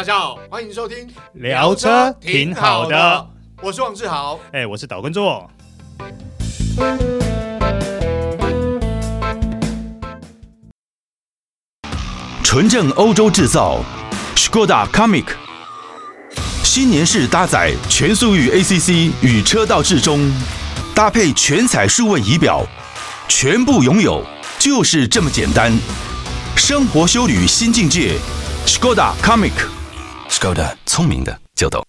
大家好，欢迎收听聊车挺好的，我是王志豪，哎，我是岛根座。纯正欧洲制造，Škoda Comic 新年式搭载全速域 ACC 与车道智中，搭配全彩数位仪表，全部拥有就是这么简单。生活修旅新境界，Škoda Kamiq，Škoda 聪明的就懂。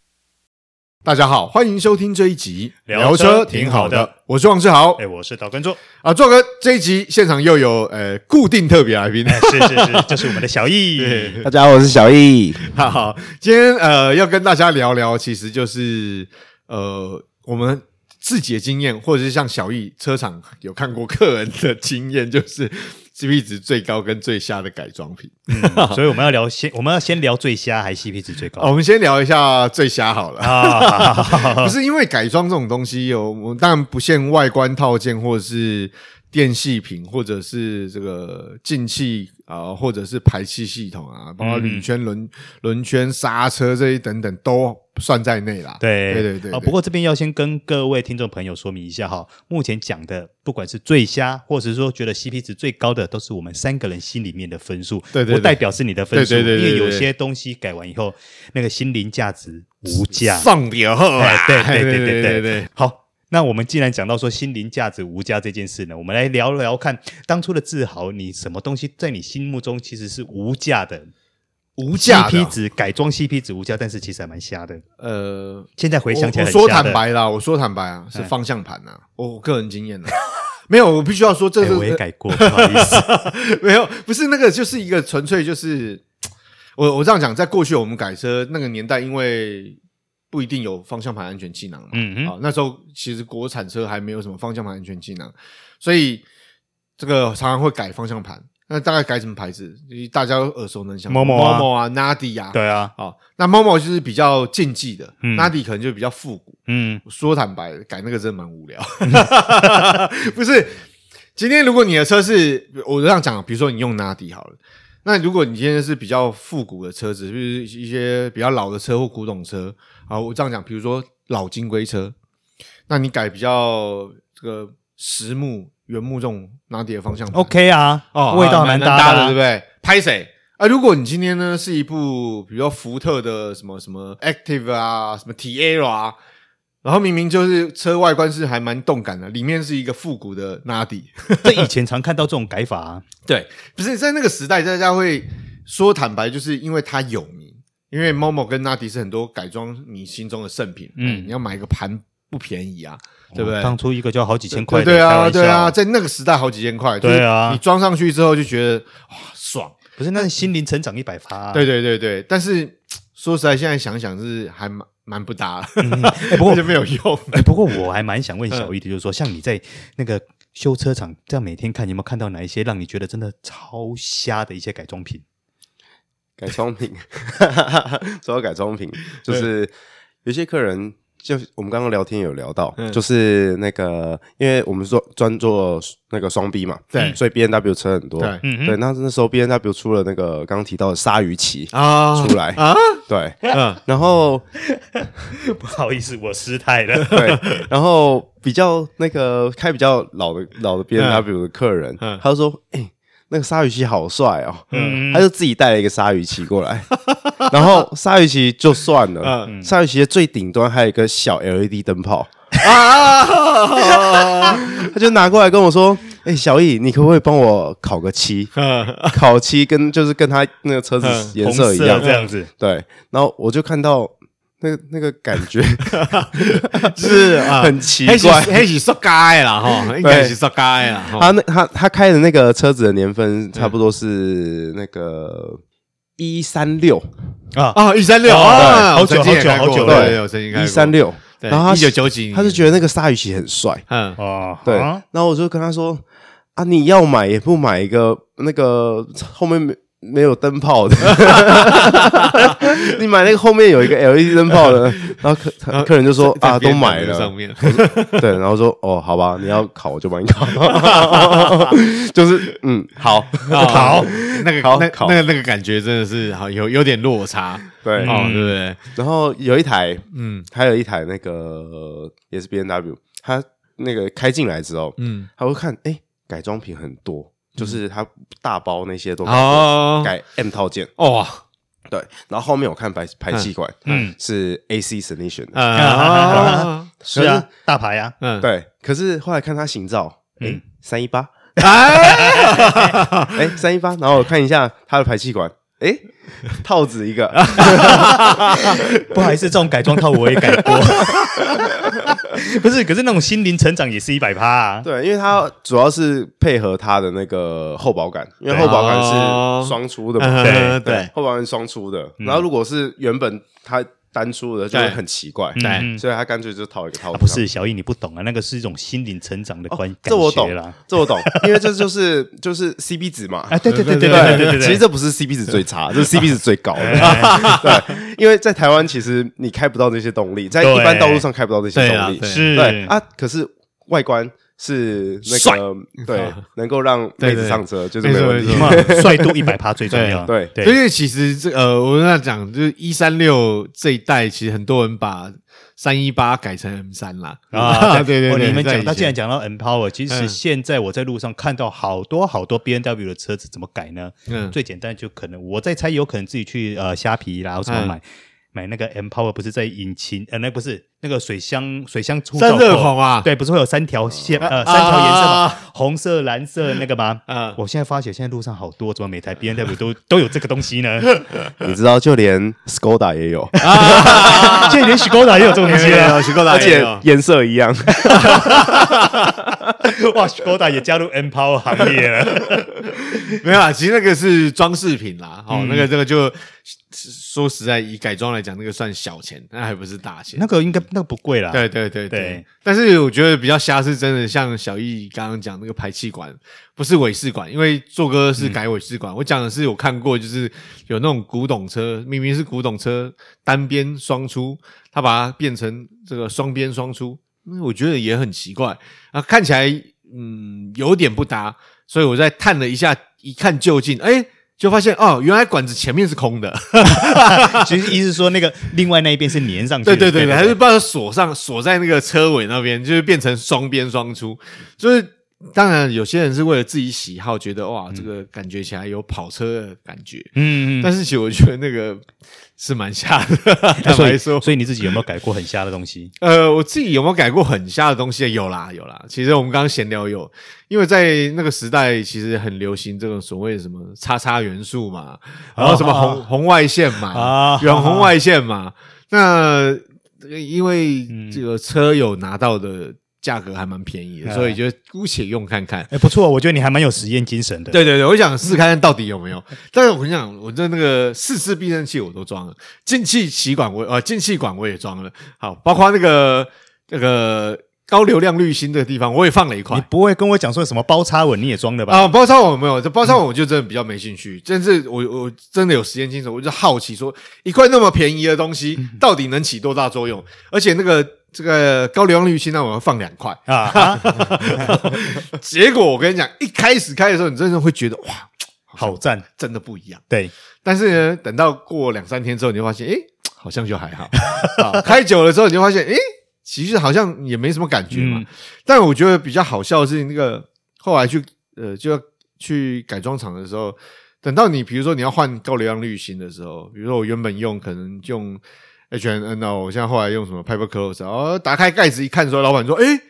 大家好，欢迎收听这一集聊车挺好的，我是王志豪，哎，我是岛根座啊，座哥这一集现场又有呃固定特别来宾，是是是，就是我们的小易，大家好，我是小易，好好，今天呃要跟大家聊聊，其实就是呃我们自己的经验，或者是像小易车厂有看过客人的经验，就是 CP 值最高跟最瞎的改装品，嗯，所以我们要聊先，我们要先聊最瞎还是 CP 值最高？哦，我们先聊一下最瞎好了啊，不是因为改装这种东西有，我们当然不限外观套件或者是电器品，或者是这个进气啊，或者是排气系统啊，包括铝圈、轮轮圈、刹车这一等等都。算在内啦，对对对对，对。不过这边要先跟各位听众朋友说明一下哈，目前讲的不管是最瞎，或者是说觉得 CP 值最高的，都是我们三个人心里面的分数，对对，不代表是你的分数，因为有些东西改完以后，那个心灵价值无价，放掉啊！对对对对对对。好，那我们既然讲到说心灵价值无价这件事呢，我们来聊聊看，当初的自豪，你什么东西在你心目中其实是无价的？无价 CP 值改装 CP 值无价，但是其实还蛮瞎的。呃，现在回想起来，我说坦白啦，我说坦白啊，是方向盘啊，我个人经验啊，没有，我必须要说，这个我也改过，不好意思，没有，不是那个，就是一个纯粹就是，我我这样讲，在过去我们改车那个年代，因为不一定有方向盘安全气囊嘛，嗯嗯，那时候其实国产车还没有什么方向盘安全气囊，所以这个常常会改方向盘。那大概改什么牌子？大家都耳熟能详，Momo 啊，Nardi 啊，对啊，哦，那 Momo 就是比较竞技的，嗯，Nardi 可能就比较复古。嗯，说坦白，改那个真的蛮无聊。不是，今天如果你的车是，我这样讲，比如说你用 Nardi 好了，那如果你今天是比较复古的车子，就是一些比较老的车或古董车，啊，我这样讲，比如说老金龟车，那你改比较这个实木。原木这种拿铁的方向盘，OK 啊，哦，味道蛮搭的，对不对？拍谁啊？如果你今天呢是一部比如说福特的什么什么 Active 啊，什么 Tiara 啊，然后明明就是车外观是还蛮动感的，里面是一个复古的 Nardi，这以前常看到这种改法啊。对，不是在那个时代，大家会说坦白，就是因为它有名，因为 Momo 跟 Nardi 是很多改装你心中的圣品，嗯，你要买一个盘不便宜啊。对不对？当初一个就要好几千块，对啊，对啊，在那个时代好几千块，对啊，你装上去之后就觉得哇爽，可是？那心灵成长一百发，对对对对。但是说实在，现在想想是还蛮蛮不搭，不过 就没有用。不过我还蛮想问小易的，就是说，像你在那个修车厂这样每天看，你有没有看到哪一些让你觉得真的超瞎的一些改装品？改装品，说到改装品，就是有些客人。就我们刚刚聊天有聊到，嗯、就是那个，因为我们说专做那个双 B 嘛，对，所以 B N W 车很多，对，嗯、对，那那时候 B N W 出了那个刚刚提到的鲨鱼鳍啊。出来。啊，对，嗯，然后 不好意思，我失态了，对，然后比较那个开比较老的老的 B N W 的客人，嗯、他就说，哎、欸。那个鲨鱼鳍好帅哦，嗯，他就自己带了一个鲨鱼鳍过来，然后鲨鱼鳍就算了，嗯，鲨鱼鳍的最顶端还有一个小 LED 灯泡，啊，他就拿过来跟我说：“哎，小易，你可不可以帮我烤个漆？烤漆跟就是跟他那个车子颜色一样，这样子，对。”然后我就看到。那个那个感觉 是啊，很奇怪，还是塑胶啦哈，应该是塑胶啦。他那他他开的那个车子的年份差不多是那个一三六。啊。啊一三六啊，好久好久好久了，有曾经开一三六，然后他一九九几，他是觉得那个鲨鱼鳍很帅，嗯。哦，对，然后我就跟他说啊，你要买也不买一个那个后面没。有灯泡的，你买那个后面有一个 LED 灯泡的，然后客客人就说啊，都买了，上面。对，然后说哦，好吧，你要烤我就帮你烤，就是嗯，好。好，那个好那那个那个感觉真的是好有有点落差，对，哦，对不对？然后有一台，嗯。还有一台那个也是 B N W，他那个开进来之后，嗯，他会看，哎，改装品很多，就是它大包那些都改哦。改 M 套件，哦，对，然后后面我看排排气管，嗯。嗯，是 A C Solution 的，啊，是啊，大牌啊，嗯，对，可是后来看它行照，哎，三一八，哎，哎，三一八，然后我看一下它的排气管，哎，套子一个，不好意思，这种改装套我也改过。不是，可是那种心灵成长也是一百趴。啊。对，因为它主要是配合它的那个厚薄感，因为厚薄感是双出的嘛，对对。厚薄感是双出的，然后如果是原本它单出的，就很奇怪。对。所以他干脆就套一个套。不是，小易你不懂啊，那个是一种心灵成长的关系。这我懂。啦。这我懂。因为这就是就是 C B 值嘛。哎，对对对对对对。其实这不是 C B 值最差，这是 C B 值最高的。对。因为在台湾其实你开不到那些动力，在一般道路上开不到那些动力。对。对。啊，可是外观。是那个对，能够让妹子上车就是没问题。帅度一百趴最重要。对对所以其实这呃，我跟他讲，就是一三六这一代，其实很多人把三一八改成 M 三啦。啊，哦对对对，你们讲到，在以前既然讲到 Empower，其实嗯现在我在路上看到好多好多 B N W 的车子怎么改呢？嗯最简单就可能我在猜，有可能自己去呃虾皮啦，或什么买。买那个 Empower 不是在引擎呃，那不是那个水箱水箱出散热孔啊对，不是会有三条线呃啊三条颜色吗啊？红色、蓝色那个吗？啊我现在发觉现在路上好多，怎么每台 B N W 都 都有这个东西呢？你知道，就连 Skoda 也有，现在连 Skoda 也有这种东西了，Skoda，而且颜色一样。哇，Skoda 也加入 Empower 行列了。没有啊，其实那个是装饰品啦。哦，嗯那个这个就说实在，以改装来讲，那个算小钱，那还不是大钱。那个应该那个不贵啦。对对对对对，但是我觉得比较瞎是真的，像小易刚刚讲那个排气管不是尾气管，因为做哥是改尾气管。我讲的是有看过，就是有那种古董车，明明是古董车单边双出，他把它变成这个双边双出，那我觉得也很奇怪啊，看起来嗯有点不搭，所以我在探了一下，一看究竟，哎。就发现哦，原来管子前面是空的。其实意思是说，那个另外那一边是粘上去的。对对对对，还是把它锁上，锁在那个车尾那边，就是变成双边双出。就是当然，有些人是为了自己喜好，觉得哇，这个感觉起来有跑车的感觉。嗯嗯。但是其实我觉得那个是蛮瞎的。坦所以白说，所以你自己有没有改过很瞎的东西？呃，我自己有没有改过很瞎的东西？有啦，有啦。其实我们刚刚闲聊有，因为在那个时代，其实很流行这种所谓什么叉叉元素嘛，然后什么红红外线嘛，啊远红外线嘛。那因为这个车友拿到的价格还蛮便宜的，所以就姑且用看看。哎，不错，我觉得你还蛮有实验精神的。对 对对，我想试看看到底有没有。但是我跟你讲，我的那个四次避震器我都装了，进气歧管我呃进气管我也装了，好，包括那个那个高流量滤芯这个地方我也放了一块你。不会跟我讲说什么包插稳你也装的吧？啊，包插稳没有，这包插稳我就真的比较没兴趣。但是我我真的有实验精神，我就好奇说，一块那么便宜的东西到底能起多大作用？而且那个这个高流量滤芯那，我要放两块。啊哈，结果我跟你讲，一开始开的时候，你真的会觉得哇，好赞。真的不一样。对，但是呢，等到过两三天之后，你就发现，诶，好像就还好。好 开久了之后，你就发现，诶，其实好像也没什么感觉嘛。嗯但我觉得比较好笑的是，那个后来去呃，就要去改装厂的时候，等到你比如说你要换高流量滤芯的时候，比如说我原本用可能用 H N N 哦，我现在后来用什么 Piper Close，然后打开盖子一看说，老板说，诶。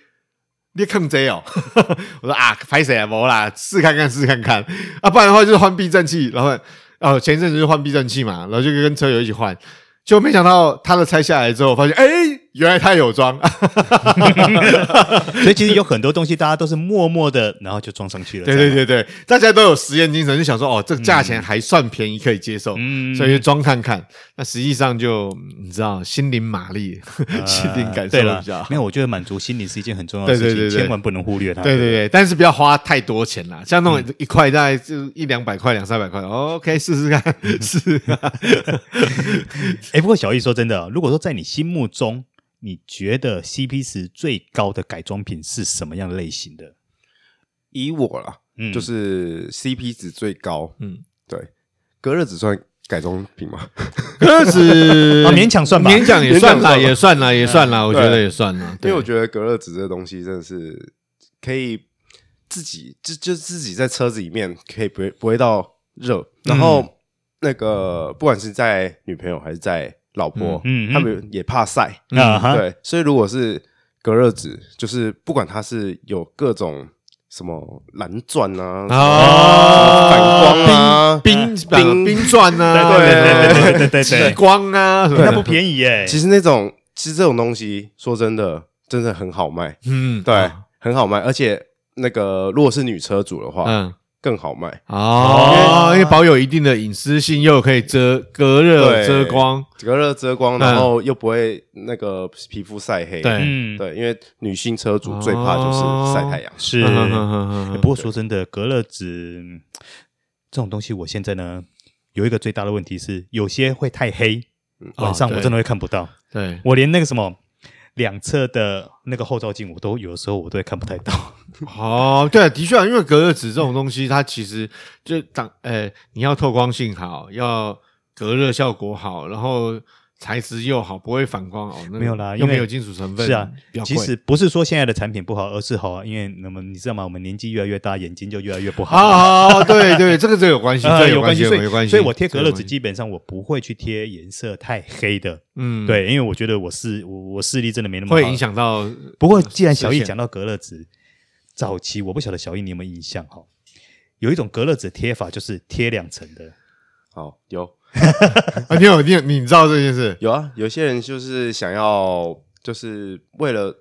你坑贼哦，我说啊，拍谁啊？没啦，试看看，试看看啊，不然的话就是换避震器。老板哦，前一阵子就换避震器嘛，然后就跟车友一起换，结果没想到他的拆下来之后，发现哎，原来他有装，所以其实有很多东西大家都是默默的，然后就装上去了。对对对对，大家都有实验精神，就想说哦，这个价钱还算便宜，可以接受，嗯所以就装看看。那实际上就你知道，心灵马力，心灵感受比较好。没有，我觉得满足心理是一件很重要的事情，对对对对千万不能忽略它。对对对，但是不要花太多钱啦，像那种一块大概就一两百块、两三百块，OK，试试看，试试看。哎，不过小易说真的，如果说在你心目中，你觉得 CP 值最高的改装品是什么样类型的？以我啦，嗯。就是 CP 值最高，嗯。嗯，对，隔热纸算改装品吗？隔热纸 啊勉强算吧。勉强也算啦，也算啦，也算啦，我觉得也算啦。因为我觉得隔热纸这个东西真的是可以自己就就自己在车子里面可以不会不会到热，然后那个不管是在女朋友还是在老婆，嗯他们也怕晒，对，所以如果是隔热纸，就是不管它是有各种什么蓝钻啊，啊。反光啊，冰冰冰钻啊，对对对对对对对极对，光啊，那不便宜耶。其实那种其实这种东西说真的真的很好卖，嗯，对，很好卖，而且那个如果是女车主的话，嗯。更好卖。哦，因为保有一定的隐私性，又可以遮隔热、遮光，隔热遮光，然后又不会那个皮肤晒黑。对嗯，对，因为女性车主最怕就是晒太阳。是。不过说真的，隔热纸嗯这种东西，我现在呢有一个最大的问题是，有些会太黑，晚上我真的会看不到。对，我连那个什么两侧的那个后照镜，我都有的时候我都会看不太到。哦，对，的确，因为隔热纸这种东西，它其实就当呃，你要透光性好，要隔热效果好，然后材质又好，不会反光哦。那个没有啦因为又没有金属成分，是啊比较贵其实不是说现在的产品不好，而是好啊，因为那么你知道吗？我们年纪越来越大，眼睛就越来越不好。好好，对对，这个这有关系，有关系，所以有关系。所以我贴隔热纸基本上我不会去贴颜色太黑的，嗯，对，因为我觉得我视我我视力真的没那么好，会影。响到。不过既然小易讲到隔热纸，早期我不晓得小易你有没有印象哈？有一种隔热纸贴法就是贴两层的，好，有哈 哈啊，你有你有你知道这件事？有啊，有些人就是想要，就是为了，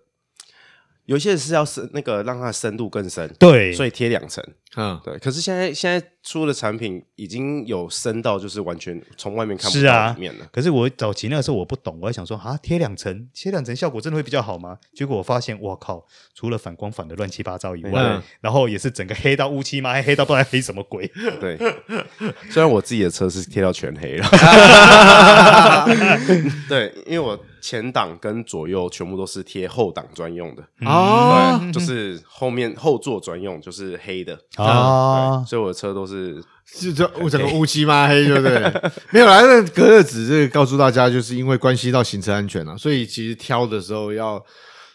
有些人是要深那个让它深度更深，对，所以贴两层。嗯，对，可是现在现在出的产品已经有深到就是完全从外面看不是啊到里面了。可是我早期那个时候我不懂，我还想说啊，贴两层，贴两层效果真的会比较好吗？结果我发现，我靠，除了反光反的乱七八糟以外，嗯然后也是整个黑到乌漆嘛黑，黑到不知道黑什么鬼。对，虽然我自己的车是贴到全黑了，对，因为我前挡跟左右全部都是贴后挡专用的，哦，对，就是后面后座专用就是黑的。啊对，所以我的车都是就这我整个乌漆嘛黑，对不对？没有啦，那隔热纸这个告诉大家，就是因为关系到行车安全啊，所以其实挑的时候要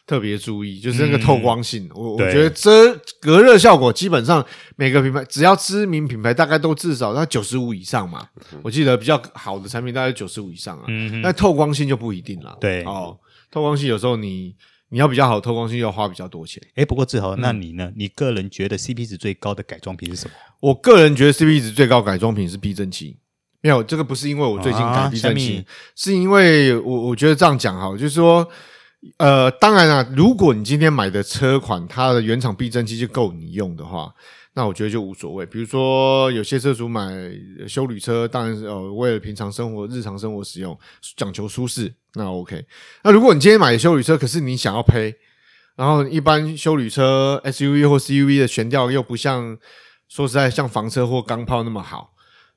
特别注意，就是那个透光性。我我觉得遮隔热效果基本上每个品牌只要知名品牌大概都至少在九十五以上嘛。我记得比较好的产品大概九十五以上啊，那透光性就不一定了。对哦，透光性有时候你你要比较好，透光性要花比较多钱。哎，不过志豪，那你呢？你个人觉得 CP 值最高的改装品是什么？我个人觉得 CP 值最高改装品是避震器，没有这个不是因为我最近改啊避震器，是因为我我觉得这样讲哈，就是说，呃，当然啊，如果你今天买的车款它的原厂避震器就够你用的话，那我觉得就无所谓。比如说有些车主买修旅车，当然是呃为了平常生活、日常生活使用，讲求舒适，那 OK。那如果你今天买的休旅车，可是你想要配，然后一般修旅车 SUV 或 CUV 的悬吊又不像。说实在，像房车或钢炮那么好，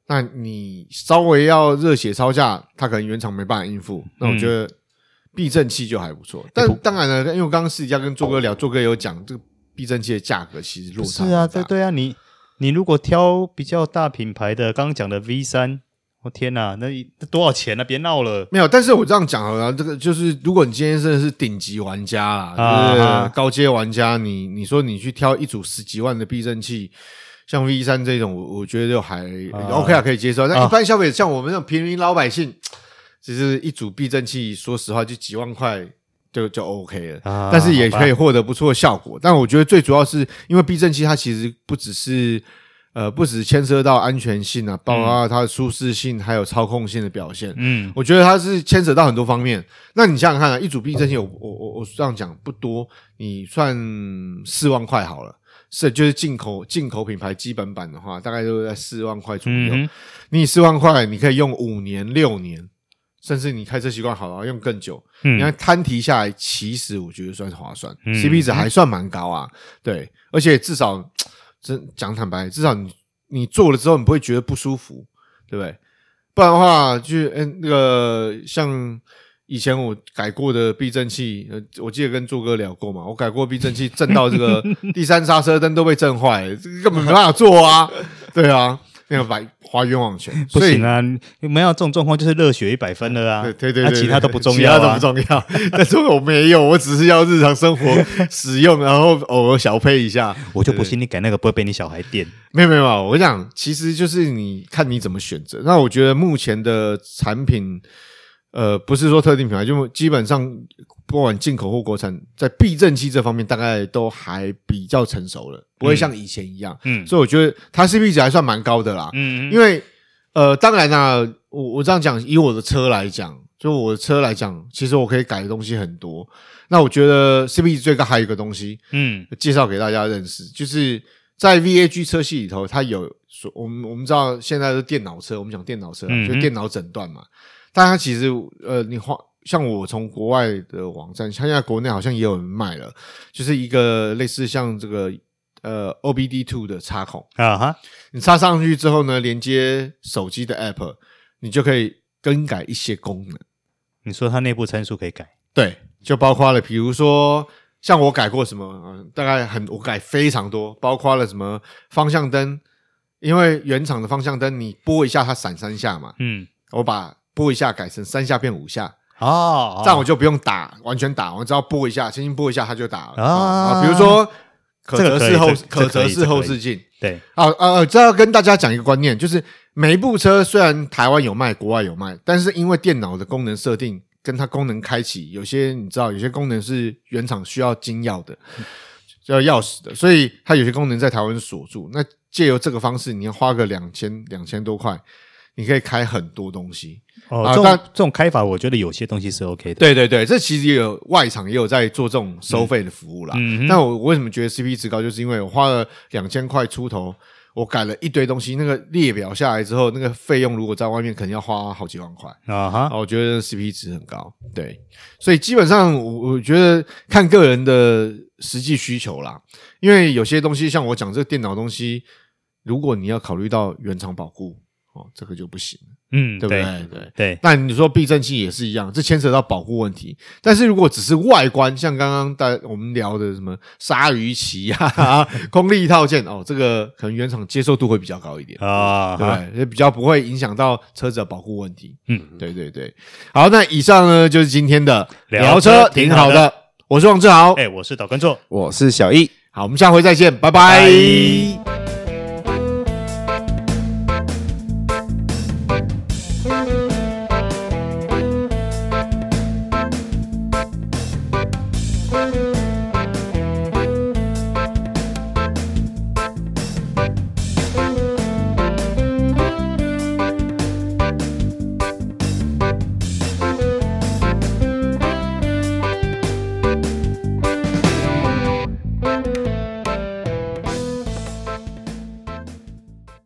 那你稍微要热血超价，它可能原厂没办法应付。那我觉得避震器就还不错。但当然了，因为我刚刚私底下跟做哥聊，做哥有讲这个避震器的价格其实落差是啊，对对啊，你你如果挑比较大品牌的，刚刚讲的 V 三，我天哪，那那多少钱呢、啊？别闹了。没有，但是我这样讲好了，这个就是如果你今天真的是顶级玩家啦，啊就是高阶玩家，你你说你去挑一组十几万的避震器。像 V 三这种，我我觉得就还 OK 啊，可以接受。但一般消费者，像我们这种平民老百姓，其实一组避震器，说实话就几万块就就 OK 了。啊但是也可以获得不错的效果。但我觉得最主要是因为避震器它其实不只是呃，不只牵涉到安全性啊，包括它的舒适性，还有操控性的表现。嗯，我觉得它是牵扯到很多方面。那你想想看啊，一组避震器，我我我我这样讲不多，你算四万块好了，是就是进口进口品牌基本版的话，大概都在四万块左右。嗯、你四万块，你可以用五年、六年。甚至你开车习惯好了，用更久。嗯，你看摊提下来，其实我觉得算是划算，嗯，CP 值还算蛮高啊。对，而且至少 真讲坦白，至少你你做了之后，你不会觉得不舒服，对不对？不然的话，就嗯、欸、那个像以前我改过的避震器，呃，我记得跟柱哥聊过嘛，我改过避震器，震到这个 第三刹车灯都被震坏了，这个根本没办法做啊。对啊。那个白花冤枉钱，不行啊！没有这种状况，就是热血一百分了啊！对对对，对，其他都不重要，啊，其他都不重要。但是我没有，我只是要日常生活 使用，然后偶尔小配一下。我就不信你改那个不会被你小孩电。没有没有，我讲其实就是你看你怎么选择。那我觉得目前的产品。呃，不是说特定品牌，就基本上不管进口或国产，在避震器这方面大概都还比较成熟了，不会像以前一样。嗯，所以我觉得它 CP 值还算蛮高的啦。嗯，因为呃，当然啦，我我这样讲，以我的车来讲，就我的车来讲，其实我可以改的东西很多。那我觉得 CP 值最高还有一个东西，嗯，介绍给大家认识，就是在 VAG 车系里头，它有我们我们知道现在是电脑车，我们讲电脑车，嗯、就电脑诊断嘛。但它其实，呃，你花像我从国外的网站，像现在国内好像也有人卖了，就是一个类似像这个呃 OBD two 的插孔啊哈，你插上去之后呢，连接手机的 App，你就可以更改一些功能。你说它内部参数可以改？对，就包括了，比如说像我改过什么，呃，大概很我改非常多，包括了什么方向灯，因为原厂的方向灯你拨一下它闪三下嘛，嗯，我把。拨一下改成三下变五下哦，这样我就不用打，完全打，我只要拨一下，轻轻拨一下它就打了啊。比如说可折式后可折式后视镜，对啊啊，这要跟大家讲一个观念，就是每一部车虽然台湾有卖，国外有卖，但是因为电脑的功能设定跟它功能开启，有些你知道，有些功能是原厂需要金钥的，要钥匙的，所以它有些功能在台湾锁住。那借由这个方式，你要花个两千两千多块。你可以开很多东西哦，啊、但这种开法，我觉得有些东西是 OK 的。对对对，这其实也有外厂也有在做这种收费的服务啦。嗯，但我为什么觉得 CP 值高，就是因为我花了两千块出头，我改了一堆东西，那个列表下来之后，那个费用如果在外面，肯定要花好几万块啊哈。我觉得 CP 值很高，对，所以基本上我我觉得看个人的实际需求啦，因为有些东西像我讲这个电脑东西，如果你要考虑到原厂保护。哦，这个就不行，嗯，对不对？对对，对。那你说避震器也是一样，这牵扯到保护问题。但是如果只是外观，像刚刚大我们聊的什么鲨鱼鳍啊、空力套件，哦，这个可能原厂接受度会比较高一点啊，对，也比较不会影响到车子的保护问题。嗯，对对对。好，那以上呢就是今天的聊车，挺好的。我是王志豪，哎，我是导观众，我是小易。好，我们下回再见，拜拜。拜拜。